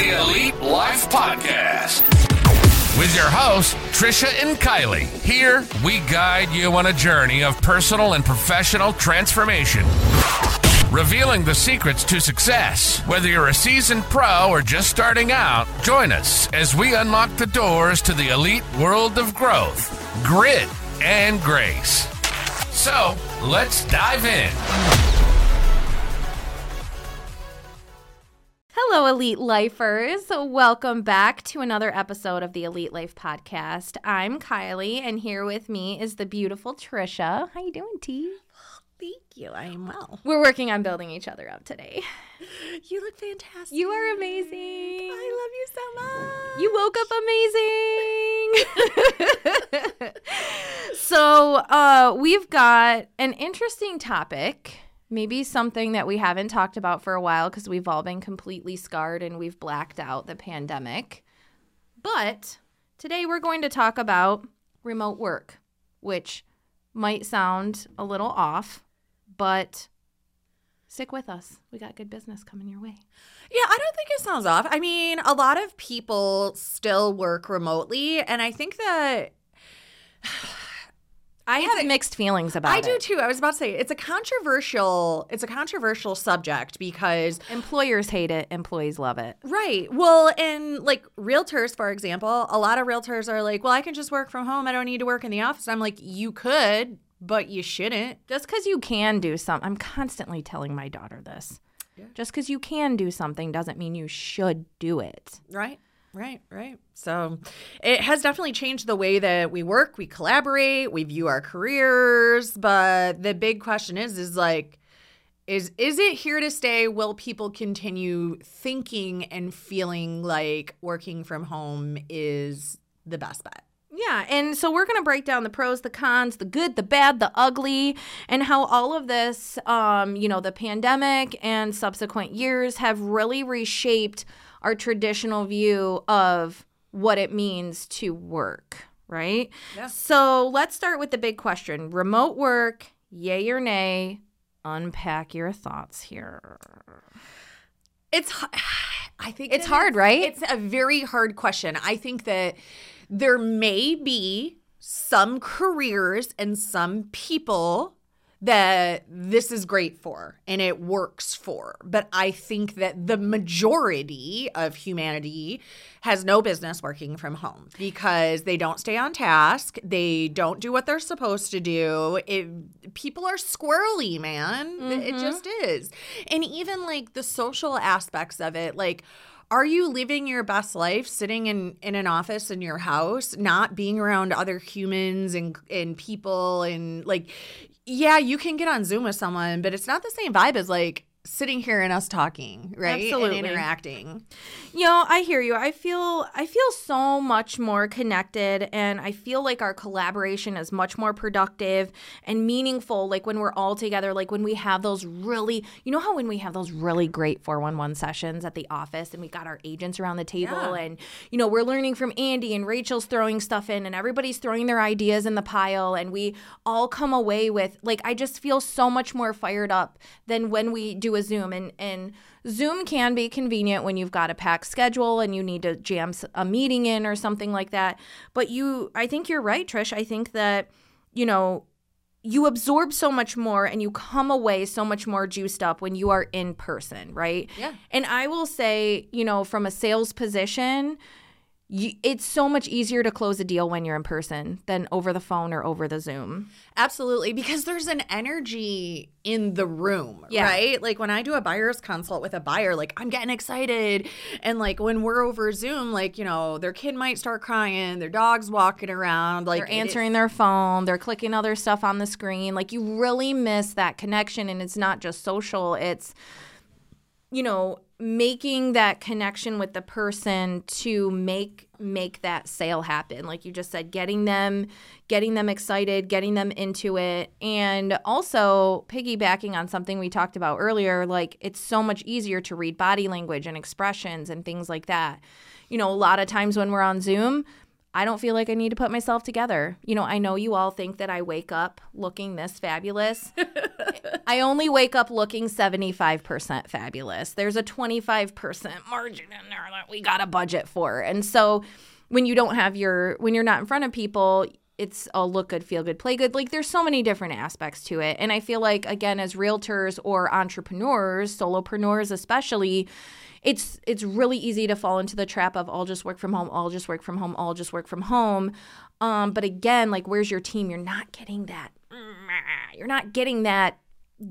the Elite Life Podcast. With your hosts, Trisha and Kylee. Here, we guide you on a journey of personal and professional transformation. Revealing the secrets to success. Whether you're a seasoned pro or just starting out, join us as we unlock the doors to the elite world of growth, grit, and grace. So, let's dive in. Hello, Elite Lifers. Welcome back to another episode of the Elite Life Podcast. I'm Kylee, and here with me is the beautiful Trisha. How are you doing, T? Thank you. I am well. We're working on building each other up today. You look fantastic. You are amazing. I love you so much. You woke up amazing. so, uh, we've got an interesting topic. Maybe something that we haven't talked about for a while because we've all been completely scarred and we've blacked out the pandemic. But today we're going to talk about remote work, which might sound a little off, but stick with us. We got good business coming your way. Yeah, I don't think it sounds off. I mean, a lot of people still work remotely, and I think that I have a- mixed feelings about I it. I do too. I was about to say it's a controversial it's a controversial subject because Employers hate it, employees love it. Right. Well, and like realtors, for example, a lot of realtors are like, well, I can just work from home. I don't need to work in the office. I'm like, you could, but you shouldn't. Just because you can do something, I'm constantly telling my daughter this. Just because you can do something doesn't mean you should do it. Right. Right, right. So it has definitely changed the way that we work, we collaborate, we view our careers. But the big question is, is like, is is it here to stay? Will people continue thinking and feeling like working from home is the best bet? Yeah, and so we're going to break down the pros, the cons, the good, the bad, the ugly, and how all of this, um, you know, the pandemic and subsequent years have really reshaped our traditional view of what it means to work, right? Yeah. So let's start with the big question remote work, yay or nay? Unpack your thoughts here. It's I think It's hard, right? It's a very hard question. I think that there may be some careers and some people that this is great for and it works for. But I think that the majority of humanity has no business working from home because they don't stay on task, they don't do what they're supposed to do. It, people are squirrely, man. It mm-hmm. just is. And even like the social aspects of it, like are you living your best life sitting in, in an office in your house, not being around other humans and and people and like yeah, you can get on Zoom with someone, but it's not the same vibe as like sitting here and us talking, right? Absolutely. And interacting. You know, I hear you. I feel I feel so much more connected and I feel like our collaboration is much more productive and meaningful like when we're all together like when we have those really You know how when we have those really great 411 sessions at the office and we got our agents around the table Yeah. and you know, we're learning from Andy and Rachel's throwing stuff in and everybody's throwing their ideas in the pile and we all come away with like I just feel so much more fired up than when we do a Zoom and and Zoom can be convenient when you've got a packed schedule and you need to jam a meeting in or something like that. But you, I think you're right, Trish. I think that, you know, you absorb so much more and you come away so much more juiced up when you are in person, right? Yeah. And I will say, you know, from a sales position, you, it's so much easier to close a deal when you're in person than over the phone or over the Zoom. Absolutely, because there's an energy in the room, Yeah. right? Like when I do a buyer's consult with a buyer, like I'm getting excited. And like when we're over Zoom, like, you know, their kid might start crying, their dog's walking around, like they're answering their phone, they're clicking other stuff on the screen. Like you really miss that connection and it's not just social, it's you know, making that connection with the person to make make that sale happen. Like you just said, getting them getting them excited, getting them into it and also piggybacking on something we talked about earlier, like it's so much easier to read body language and expressions and things like that. You know, a lot of times when we're on Zoom, I don't feel like I need to put myself together. You know, I know you all think that I wake up looking this fabulous. I only wake up looking 75% fabulous. There's a 25% margin in there that we got a budget for. And so when you don't have your when you're not in front of people, it's a look good, feel good, play good. Like there's so many different aspects to it. And I feel like again as realtors or entrepreneurs, solopreneurs especially, it's it's really easy to fall into the trap of all just work from home, all just work from home, all just work from home. Um, but again, like where's your team? You're not getting that. You're not getting that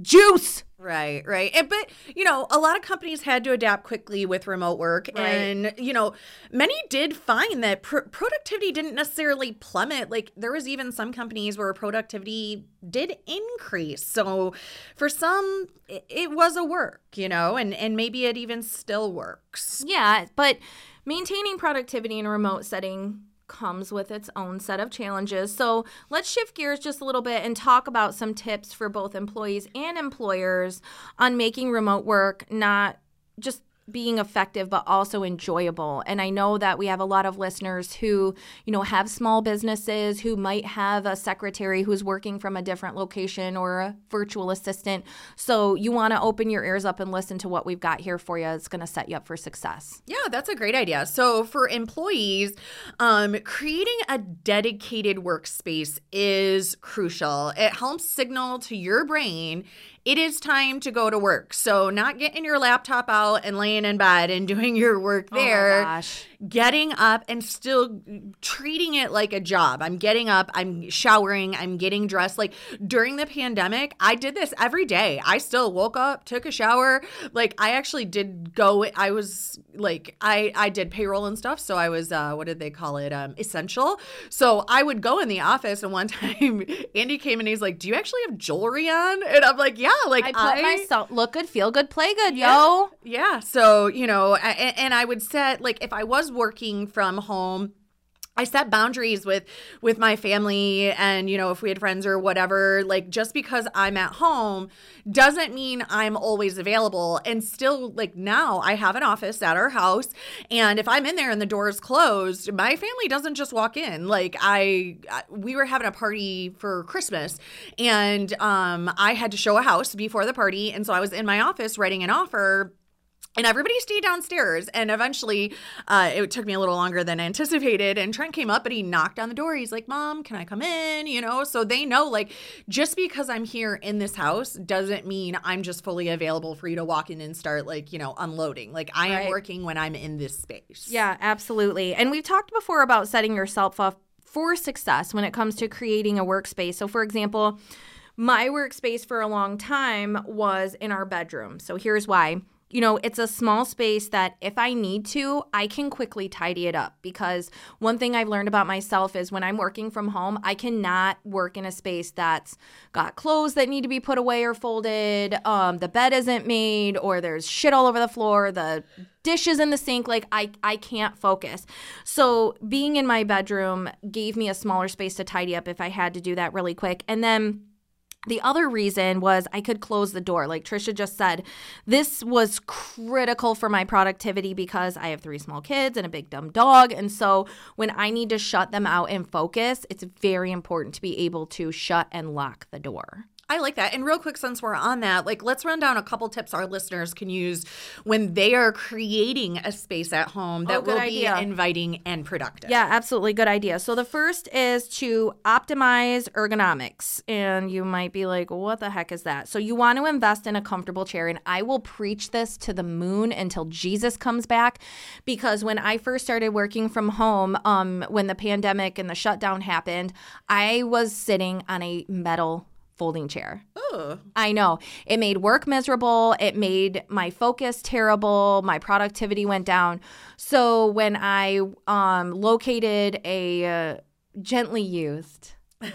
juice. Right, right. And, but, you know, a lot of companies had to adapt quickly with remote work. Right. And, you know, many did find that pr- productivity didn't necessarily plummet. Like, there was even some companies where productivity did increase. So for some, it, it was a work, you know, and, and maybe it even still works. Yeah, but maintaining productivity in a remote setting comes with its own set of challenges. So let's shift gears just a little bit and talk about some tips for both employees and employers on making remote work not just being effective but also enjoyable and i know that we have a lot of listeners who you know have small businesses who might have a secretary who's working from a different location or a virtual assistant so you want to open your ears up and listen to what we've got here for you it's going to set you up for success Yeah, that's a great idea. So for employees, um, creating a dedicated workspace is crucial. It helps signal to your brain it is time to go to work. So not getting your laptop out and laying in bed and doing your work there. oh my gosh getting up and still treating it like a job. I'm getting up, I'm showering, I'm getting dressed. Like during the pandemic, I did this every day. I still woke up, took a shower. Like I actually did go I was like I I did payroll and stuff, so I was uh what did they call it? Um essential. So I would go in the office and one time Andy came and he's like, "Do you actually have jewelry on?" And I'm like, "Yeah, like I put myself look good, feel good, play good, yo. yeah. So, you know, and, and I would set, like, if I was working from home, I set boundaries with with my family and you know if we had friends or whatever like just because I'm at home doesn't mean I'm always available. And still like now I have an office at our house and if I'm in there and the door is closed my family doesn't just walk in. Like I we were having a party for Christmas and um I had to show a house before the party and so I was in my office writing an offer and everybody stayed downstairs. And eventually, uh, it took me a little longer than anticipated. And Trent came up and he knocked on the door. He's like, Mom, can I come in? You know, so they know like just because I'm here in this house doesn't mean I'm just fully available for you to walk in and start like, you know, unloading. Like I am working when I'm in this space. Yeah, absolutely. And we've talked before about setting yourself up for success when it comes to creating a workspace. So, for example, my workspace for a long time was in our bedroom. So, here's why. You know, it's a small space that if I need to, I can quickly tidy it up because one thing I've learned about myself is when I'm working from home, I cannot work in a space that's got clothes that need to be put away or folded, um, the bed isn't made, or there's shit all over the floor, the dishes in the sink like I I can't focus. So being in my bedroom gave me a smaller space to tidy up if I had to do that really quick. And then the other reason was I could close the door. Like Trisha just said, this was critical for my productivity because I have three small kids and a big dumb dog. And so when I need to shut them out and focus, it's very important to be able to shut and lock the door. I like that. And real quick, since we're on that, like let's run down a couple tips our listeners can use when they are creating a space at home that Oh, will idea. be inviting and productive. Yeah, absolutely. Good idea. So the first is to optimize ergonomics. And you might be like, what the heck is that? So you want to invest in a comfortable chair. And I will preach this to the moon until Jesus comes back. Because when I first started working from home, um, when the pandemic and the shutdown happened, I was sitting on a metal folding chair. Ooh. I know. It made work miserable. It made my focus terrible. My productivity went down. So when I um, located a uh, gently used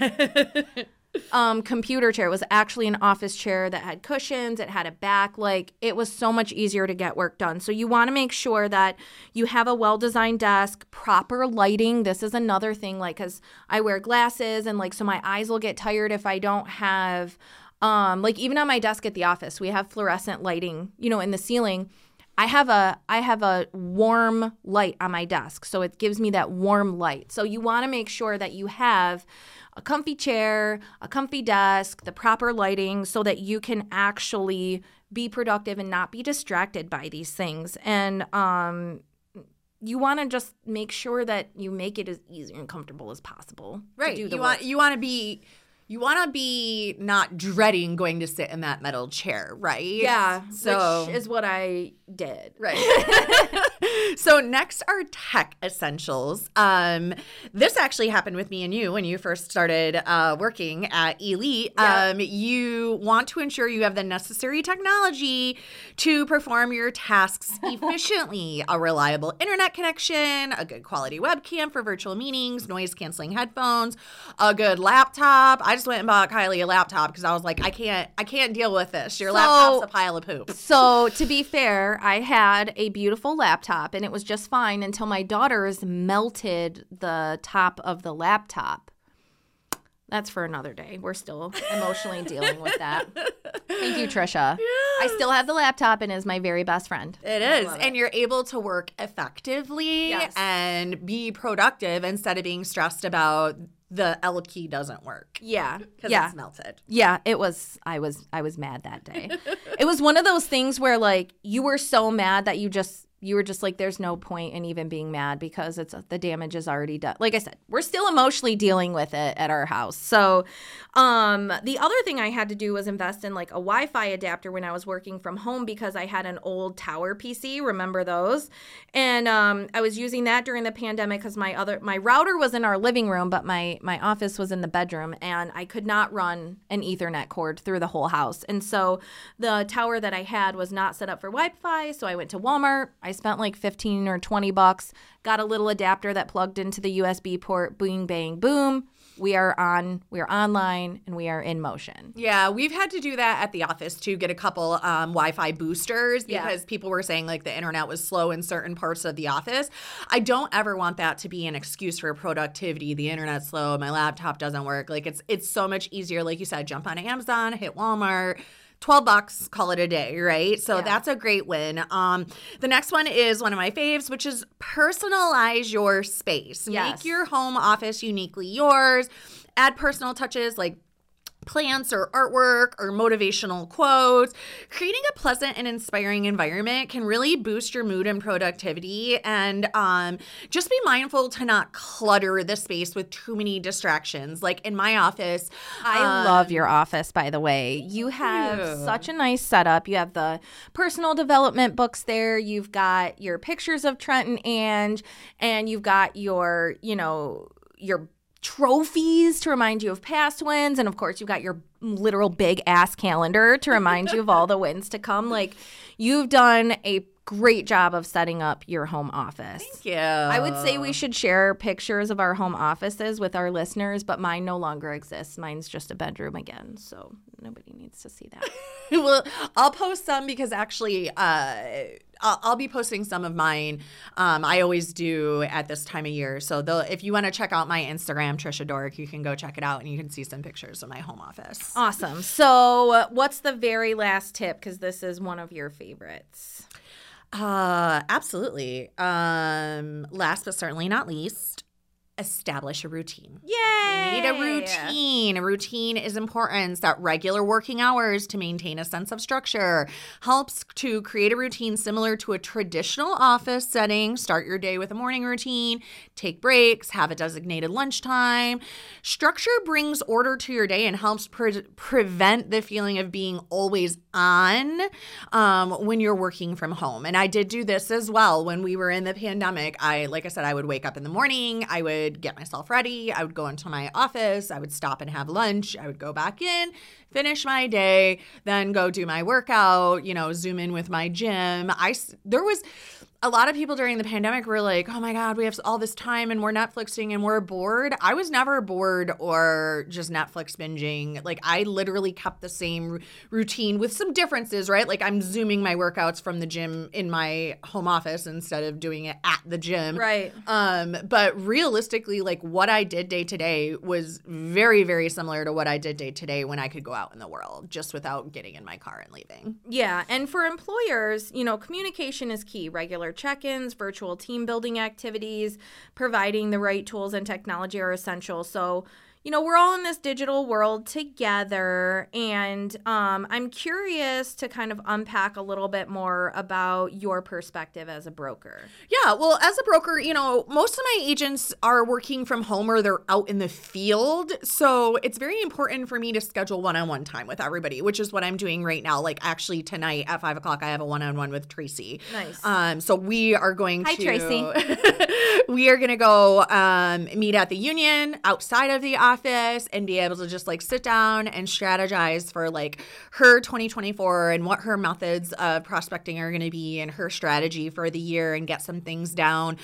um, computer chair, it was actually an office chair that had cushions. It had a back. Like it was so much easier to get work done. So you want to make sure that you have a well designed desk, proper lighting. This is another thing. Like, cause I wear glasses and like, so my eyes will get tired if I don't have um like even on my desk at the office we have fluorescent lighting you know in the ceiling i have a i have a warm light on my desk so it gives me that warm light so you want to make sure that you have a comfy chair, a comfy desk, the proper lighting so that you can actually be productive and not be distracted by these things. And um you want to just make sure that you make it as easy and comfortable as possible. Right. To do the you work. want you want to be you want to be not dreading going to sit in that metal chair, right? yeah. So which is what I did. Right. so next are tech essentials. Um, this actually happened with me and you when you first started uh, working at Elite. Yeah. Um, you want to ensure you have the necessary technology to perform your tasks efficiently. a reliable internet connection, a good quality webcam for virtual meetings, noise canceling headphones, a good laptop. I just went and bought Kylee a laptop because I was like, I can't, I can't deal with this. Your So- laptop's a pile of poop. So, to be fair, I had a beautiful laptop and it was just fine until my daughters melted the top of the laptop. That's for another day. We're still emotionally dealing with that. Thank you, Trisha. I still have the laptop and is my very best friend. It is. And you're able to work effectively Yes. and be productive instead of being stressed about the L key doesn't work Yeah. because Yeah. it's melted. Yeah, it was I was I was mad that day. it was one of those things where like you were so mad that you just you were just like there's no point in even being mad because it's the damage is already done. Like I said, we're still emotionally dealing with it at our house. So, um the other thing I had to do was invest in like a Wi-Fi adapter when I was working from home because I had an old tower PC, remember those? And um I was using that during the pandemic cuz my other my router was in our living room, but my my office was in the bedroom and I could not run an ethernet cord through the whole house. And so the tower that I had was not set up for Wi-Fi, so I went to Walmart. I spent like 15 or 20 bucks, got a little adapter that plugged into the USB port, boom bang boom. We are on, we are online and we are in motion. Yeah, we've had to do that at the office to get a couple um, Wi-Fi boosters Yeah. because people were saying like the internet was slow in certain parts of the office. I don't ever want that to be an excuse for productivity. The internet's slow, my laptop doesn't work. Like it's it's so much easier. Like you said, jump on Amazon, hit Walmart. 12 bucks, call it a day, right? So Yeah. that's a great win. Um, the next one is one of my faves, which is personalize your space. Yes. Make your home office uniquely yours. Add personal touches like plants or artwork or motivational quotes. Creating a pleasant and inspiring environment can really boost your mood and productivity. And um, just be mindful to not clutter the space with too many distractions. Like in my office, I um, love your office, by the way. You have you. such a nice setup. You have the personal development books there. You've got your pictures of Trent and Ange, and you've got your, you know, your trophies to remind you of past wins. And of course, you've got your literal big ass calendar to remind you of all the wins to come. Like, you've done a great job of setting up your home office. Thank you. I would say we should share pictures of our home offices with our listeners, but mine no longer exists. Mine's just a bedroom again, so nobody needs to see that. well, I'll post some because actually, uh, I'll, I'll be posting some of mine. Um, I always do at this time of year. So if you want to check out my Instagram, Trisha Dork, you can go check it out and you can see some pictures of my home office. awesome. So, uh, what's the very last tip? Because this is one of your favorites. Uh, absolutely. Um, last but certainly not least, establish a routine. Yay! You need a routine. A routine is important. That regular working hours to maintain a sense of structure helps to create a routine similar to a traditional office setting. Start your day with a morning routine, take breaks, have a designated lunchtime. Structure brings order to your day and helps pre- prevent the feeling of being always on um, when you're working from home. And I did do this as well when we were in the pandemic. I, like I said, I would wake up in the morning, I would get myself ready, I would go into my office, I would stop and have lunch, I would go back in, finish my day, then go do my workout, you know, zoom in with my gym. I, there was, a lot of people during the pandemic were like, oh my God, we have all this time and we're Netflixing and we're bored. I was never bored or just Netflix binging. Like, I literally kept the same routine with some differences, right? Like, I'm zooming my workouts from the gym in my home office instead of doing it at the gym. Right. Um, but realistically, like what I did day to day was very, very similar to what I did day to day when I could go out in the world just without getting in my car and leaving. Yeah, and for employers, you know, communication is key. Regular check-ins, virtual team building activities, providing the right tools and technology are essential. So, you know, we're all in this digital world together. And um, I'm curious to kind of unpack a little bit more about your perspective as a broker. Yeah, well, as a broker, you know, most of my agents are working from home or they're out in the field. So it's very important for me to schedule one on one time with everybody, which is what I'm doing right now. Like, actually, tonight at five o'clock, I have a one on one with Tracy. Nice. Um, so we are going to Hi, to. Tracy. we are going to go um, meet at the union outside of the office and be able to just like sit down and strategize for like her 2024 and what her methods of prospecting are going to be and her strategy for the year and get some things down.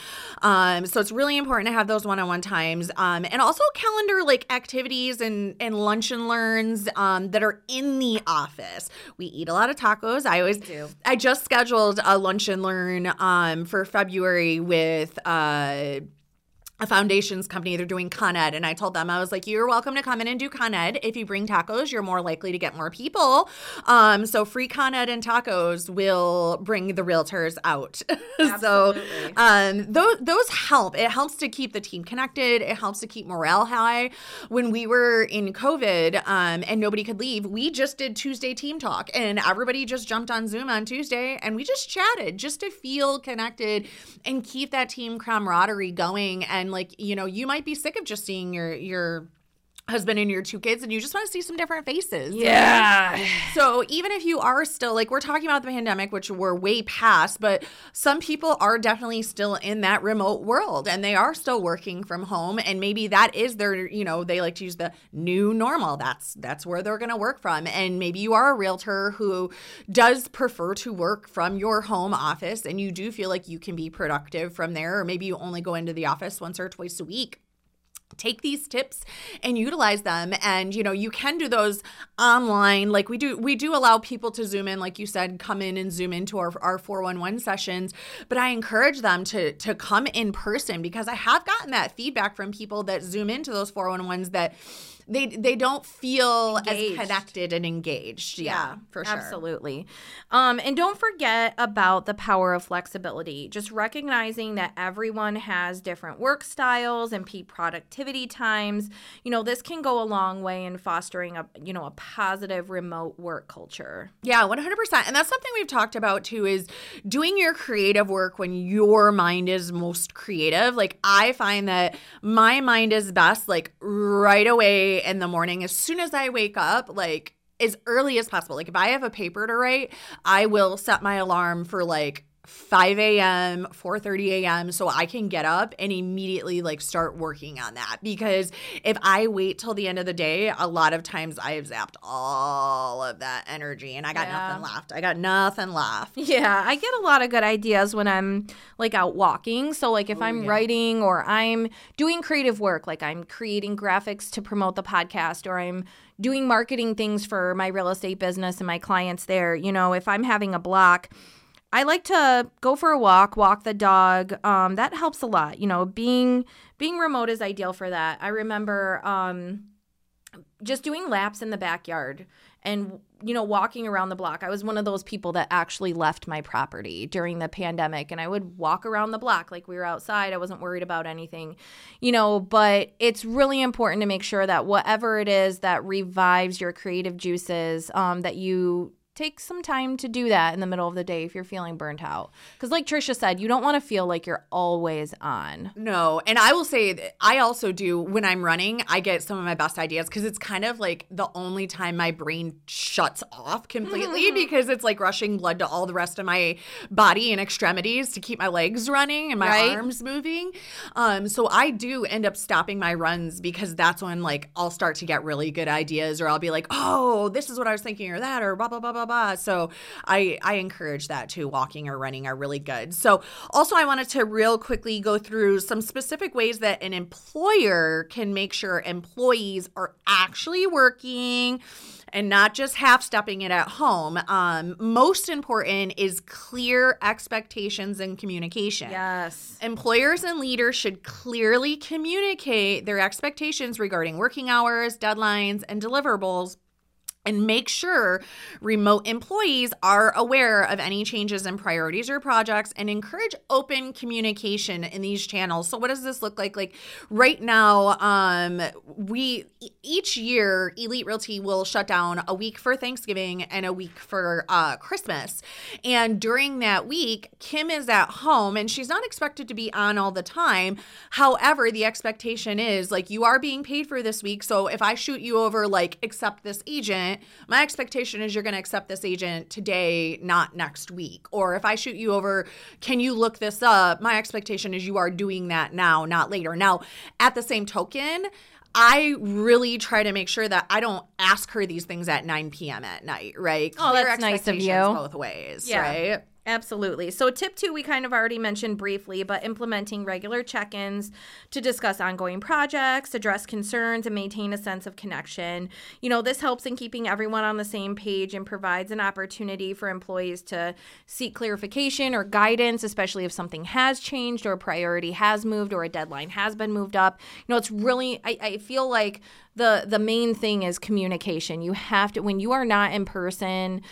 Um, so it's really important to have those one-on-one times um, and also calendar like activities and and lunch and learns um, that are in the office. We eat a lot of tacos. I always do. I just scheduled a lunch and learn um, for February with uh, a foundations company. They're doing Con Ed. And I told them, I was like, you're welcome to come in and do Con Ed. If you bring tacos, you're more likely to get more people. Um, so free Con Ed and tacos will bring the realtors out. so um, those, those help. It helps to keep the team connected. It helps to keep morale high. When we were in COVID um, and nobody could leave, we just did Tuesday team talk and everybody just jumped on Zoom on Tuesday and we just chatted just to feel connected and keep that team camaraderie going. And like, you know, you might be sick of just seeing your, your, husband and your two kids and you just want to see some different faces. Yeah. So even if you are still like we're talking about the pandemic, which we're way past, but some people are definitely still in that remote world and they are still working from home and maybe that is their, you know, they like to use the new normal. That's that's where they're going to work from. And maybe you are a realtor who does prefer to work from your home office and you do feel like you can be productive from there or maybe you only go into the office once or twice a week take these tips and utilize them. And you know you can do those online. Like we do we do allow people to zoom in like you said come in and zoom into our, our 411 sessions. But i encourage them to to come in person because i have gotten that feedback from people that zoom into those 411s that they they don't feel Engaged. as connected and engaged yeah, for sure Absolutely. Um, and don't forget about the power of flexibility. Just recognizing that everyone has different work styles and peak productivity times. You know, this can go a long way in fostering a you know a positive remote work culture. Yeah, 100%. And that's something we've talked about too is doing your creative work when your mind is most creative. Like I find that my mind is best like right away in the morning as soon as I wake up, like as early as possible. Like if I have a paper to write, I will set my alarm for like 5 a.m 4.30 a.m so i can get up and immediately like start working on that because if i wait till the end of the day a lot of times i have zapped all of that energy and i got Yeah. nothing left i got nothing left Yeah, I get a lot of good ideas when I'm like out walking. So like if I'm yeah. writing or I'm doing creative work, like I'm creating graphics to promote the podcast or I'm doing marketing things for my real estate business and my clients there, you know, if I'm having a block, I like to go for a walk, walk the dog. Um, that helps a lot. You know, being being remote is ideal for that. I remember um, just doing laps in the backyard and you know walking around the block. I was one of those people that actually left my property during the pandemic and I would walk around the block like we were outside. I wasn't worried about anything. You know, but it's really important to make sure that whatever it is that revives your creative juices um, that you take some time to do that in the middle of the day if you're feeling burnt out. Cuz like Trisha said, you don't want to feel like you're always on. No, and I will say that I also do when I'm running, I get some of my best ideas because it's kind of like the only time my brain shuts off completely because it's like rushing blood to all the rest of my body and extremities to keep my legs running and my Right. arms moving. Um, so I do end up stopping my runs because that's when like I'll start to get really good ideas or I'll be like, oh, this is what I was thinking or that or blah blah blah blah blah. So I I encourage that too. Walking or running are really good. So also I wanted to real quickly go through some specific ways that an employer can make sure employees are actually working and not just half stepping it at home. Um, most important is clear expectations and communication. Yes. Employers and leaders should clearly communicate their expectations regarding working hours, deadlines, and deliverables and make sure remote employees are aware of any changes in priorities or projects and encourage open communication in these channels. So what does this look like? Like right now um we each year elite realty will shut down a week for thanksgiving and a week for uh, christmas. And during that week kim is at home and she's not expected to be on all the time. However the expectation is like you are being paid for this week. So if i shoot you over like accept this agent agent, my expectation is you're going to accept this agent today, not next week. Or if I shoot you over, can you look this up? My expectation is you are doing that now, not later. Now, at the same token, I really try to make sure that I don't ask her these things at 9 p.m. at night, right? Oh, Clear that's nice of you. Both ways, yeah. right? Absolutely. So, tip two, we kind of already mentioned briefly, but implementing regular check ins to discuss ongoing projects, address concerns, and maintain a sense of connection. You know, this helps in keeping everyone on the same page and provides an opportunity for employees to seek clarification or guidance, especially if something has changed or a priority has moved or a deadline has been moved up. You know, it's really, I, I feel like the the main thing is communication. You have to, when you are not in person,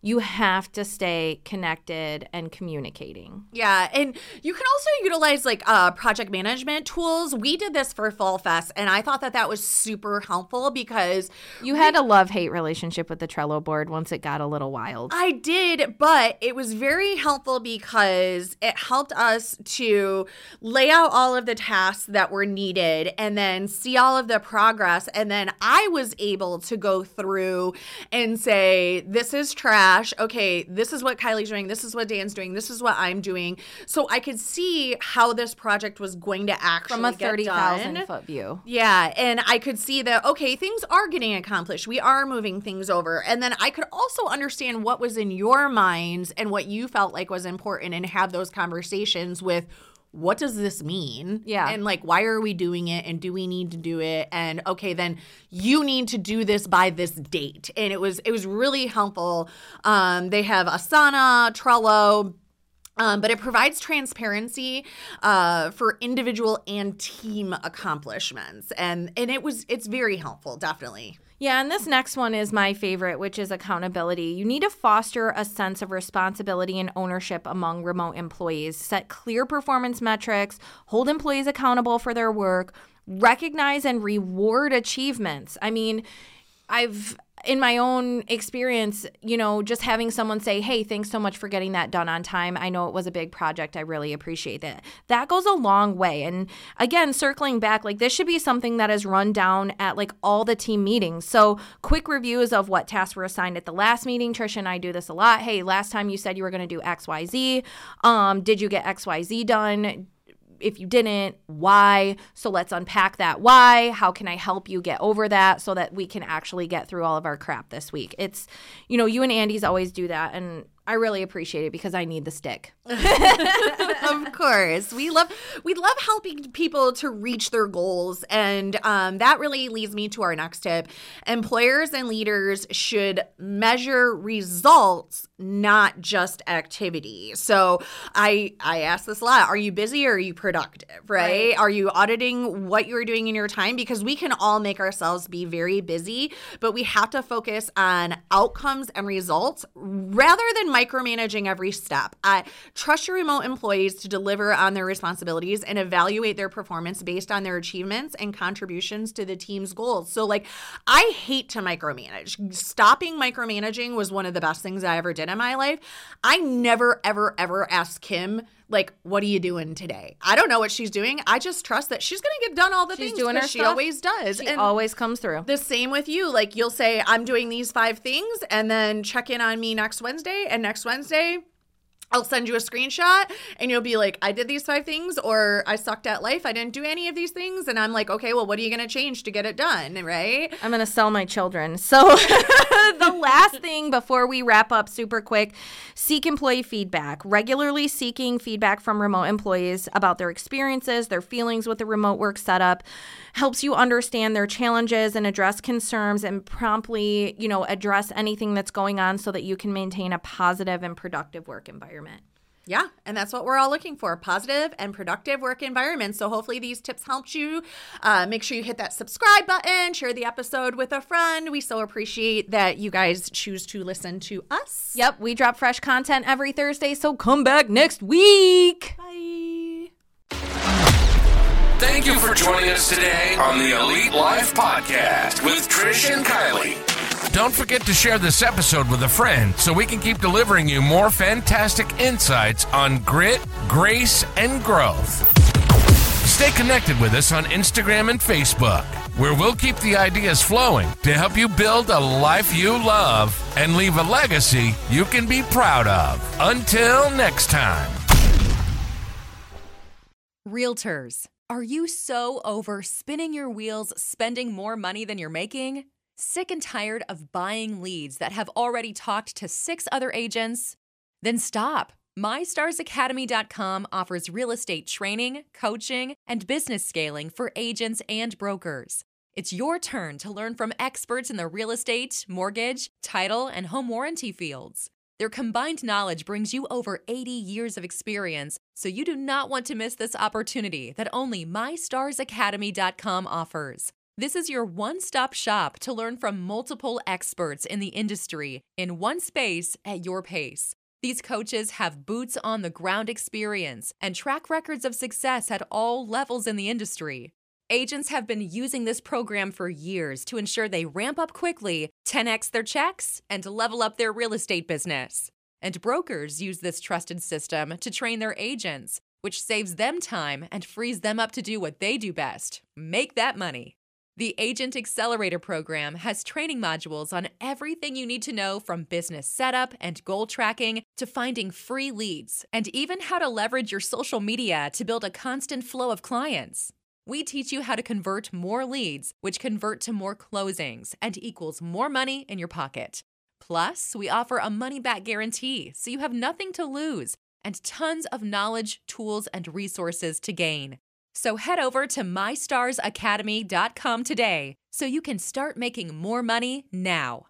you have to stay connected and communicating. Yeah, and you can also utilize like uh, project management tools. We did this for Fall Fest, and I thought that that was super helpful because you we, had a love hate relationship with the Trello board once it got a little wild. I did, but it was very helpful because it helped us to lay out all of the tasks that were needed and then see all of the progress. And then I was able to go through and say, this is trash okay, this is what Kylee's doing, this is what Dan's doing, this is what I'm doing. So I could see how this project was going to actually from a thirty thousand foot view. Yeah, and I could see that okay, things are getting accomplished. We are moving things over, and then I could also understand what was in your minds and what you felt like was important, and have those conversations with what does this mean? Yeah. And like, why are we doing it? And do we need to do it? And okay, then you need to do this by this date. And it was it was really helpful. Um, they have Asana, Trello. Um, but it provides transparency uh, for individual and team accomplishments, and and it was it's very helpful, definitely. Yeah, and this next one is my favorite, which is accountability. You need to foster a sense of responsibility and ownership among remote employees. Set clear performance metrics, hold employees accountable for their work, recognize and reward achievements. I mean, I've in my own experience, you know, just having someone say, Hey, thanks so much for getting that done on time. I know it was a big project. I really appreciate that. That goes a long way. And again, circling back, like this should be something that is run down at like all the team meetings. So, quick reviews of what tasks were assigned at the last meeting. Trisha and I do this a lot. Hey, last time you said you were going to do XYZ. Um, did you get XYZ done? If you didn't, why? So let's unpack that why. How can I help you get over that so that we can actually get through all of our crap this week? It's, you know, you and Andy's always do that. And I really appreciate it because I need the stick. of course, we love we love helping people to reach their goals, and um, that really leads me to our next tip. Employers and leaders should measure results, not just activity. So I I ask this a lot: Are you busy or are you productive? Right? right? Are you auditing what you're doing in your time? Because we can all make ourselves be very busy, but we have to focus on outcomes and results rather than micromanaging every step. I trust your remote employees to deliver on their responsibilities and evaluate their performance based on their achievements and contributions to the team's goals. So, like, I hate to micromanage. Stopping micromanaging was one of the best things I ever did in my life. I never, ever, ever asked Kim like, what are you doing today? I don't know what she's doing. I just trust that she's going to get done all the she's things doing her she stuff. always does. She and always comes through. The same with you. Like, you'll say, I'm doing these five things, and then check in on me next Wednesday. And next Wednesday, I'll send you a screenshot and you'll be like, I did these five things, or I sucked at life. I didn't do any of these things. And I'm like, okay, well, what are you going to change to get it done? Right? I'm going to sell my children. So, the last thing before we wrap up super quick seek employee feedback. Regularly seeking feedback from remote employees about their experiences, their feelings with the remote work setup helps you understand their challenges and address concerns and promptly, you know, address anything that's going on so that you can maintain a positive and productive work environment. Yeah, and that's what we're all looking for positive and productive work environments. So, hopefully, these tips helped you. Uh, make sure you hit that subscribe button, share the episode with a friend. We so appreciate that you guys choose to listen to us. Yep, we drop fresh content every Thursday, so come back next week. Bye. Thank you for joining us today on the Elite Life Podcast with Trish and Kylee. Don't forget to share this episode with a friend so we can keep delivering you more fantastic insights on grit, grace, and growth. Stay connected with us on Instagram and Facebook, where we'll keep the ideas flowing to help you build a life you love and leave a legacy you can be proud of. Until next time. Realtors, are you so over spinning your wheels, spending more money than you're making? Sick and tired of buying leads that have already talked to six other agents? Then stop. MyStarsAcademy.com offers real estate training, coaching, and business scaling for agents and brokers. It's your turn to learn from experts in the real estate, mortgage, title, and home warranty fields. Their combined knowledge brings you over 80 years of experience, so you do not want to miss this opportunity that only MyStarsAcademy.com offers. This is your one stop shop to learn from multiple experts in the industry in one space at your pace. These coaches have boots on the ground experience and track records of success at all levels in the industry. Agents have been using this program for years to ensure they ramp up quickly, 10x their checks, and level up their real estate business. And brokers use this trusted system to train their agents, which saves them time and frees them up to do what they do best make that money. The Agent Accelerator program has training modules on everything you need to know from business setup and goal tracking to finding free leads, and even how to leverage your social media to build a constant flow of clients. We teach you how to convert more leads, which convert to more closings and equals more money in your pocket. Plus, we offer a money back guarantee, so you have nothing to lose and tons of knowledge, tools, and resources to gain. So head over to mystarsacademy.com today so you can start making more money now.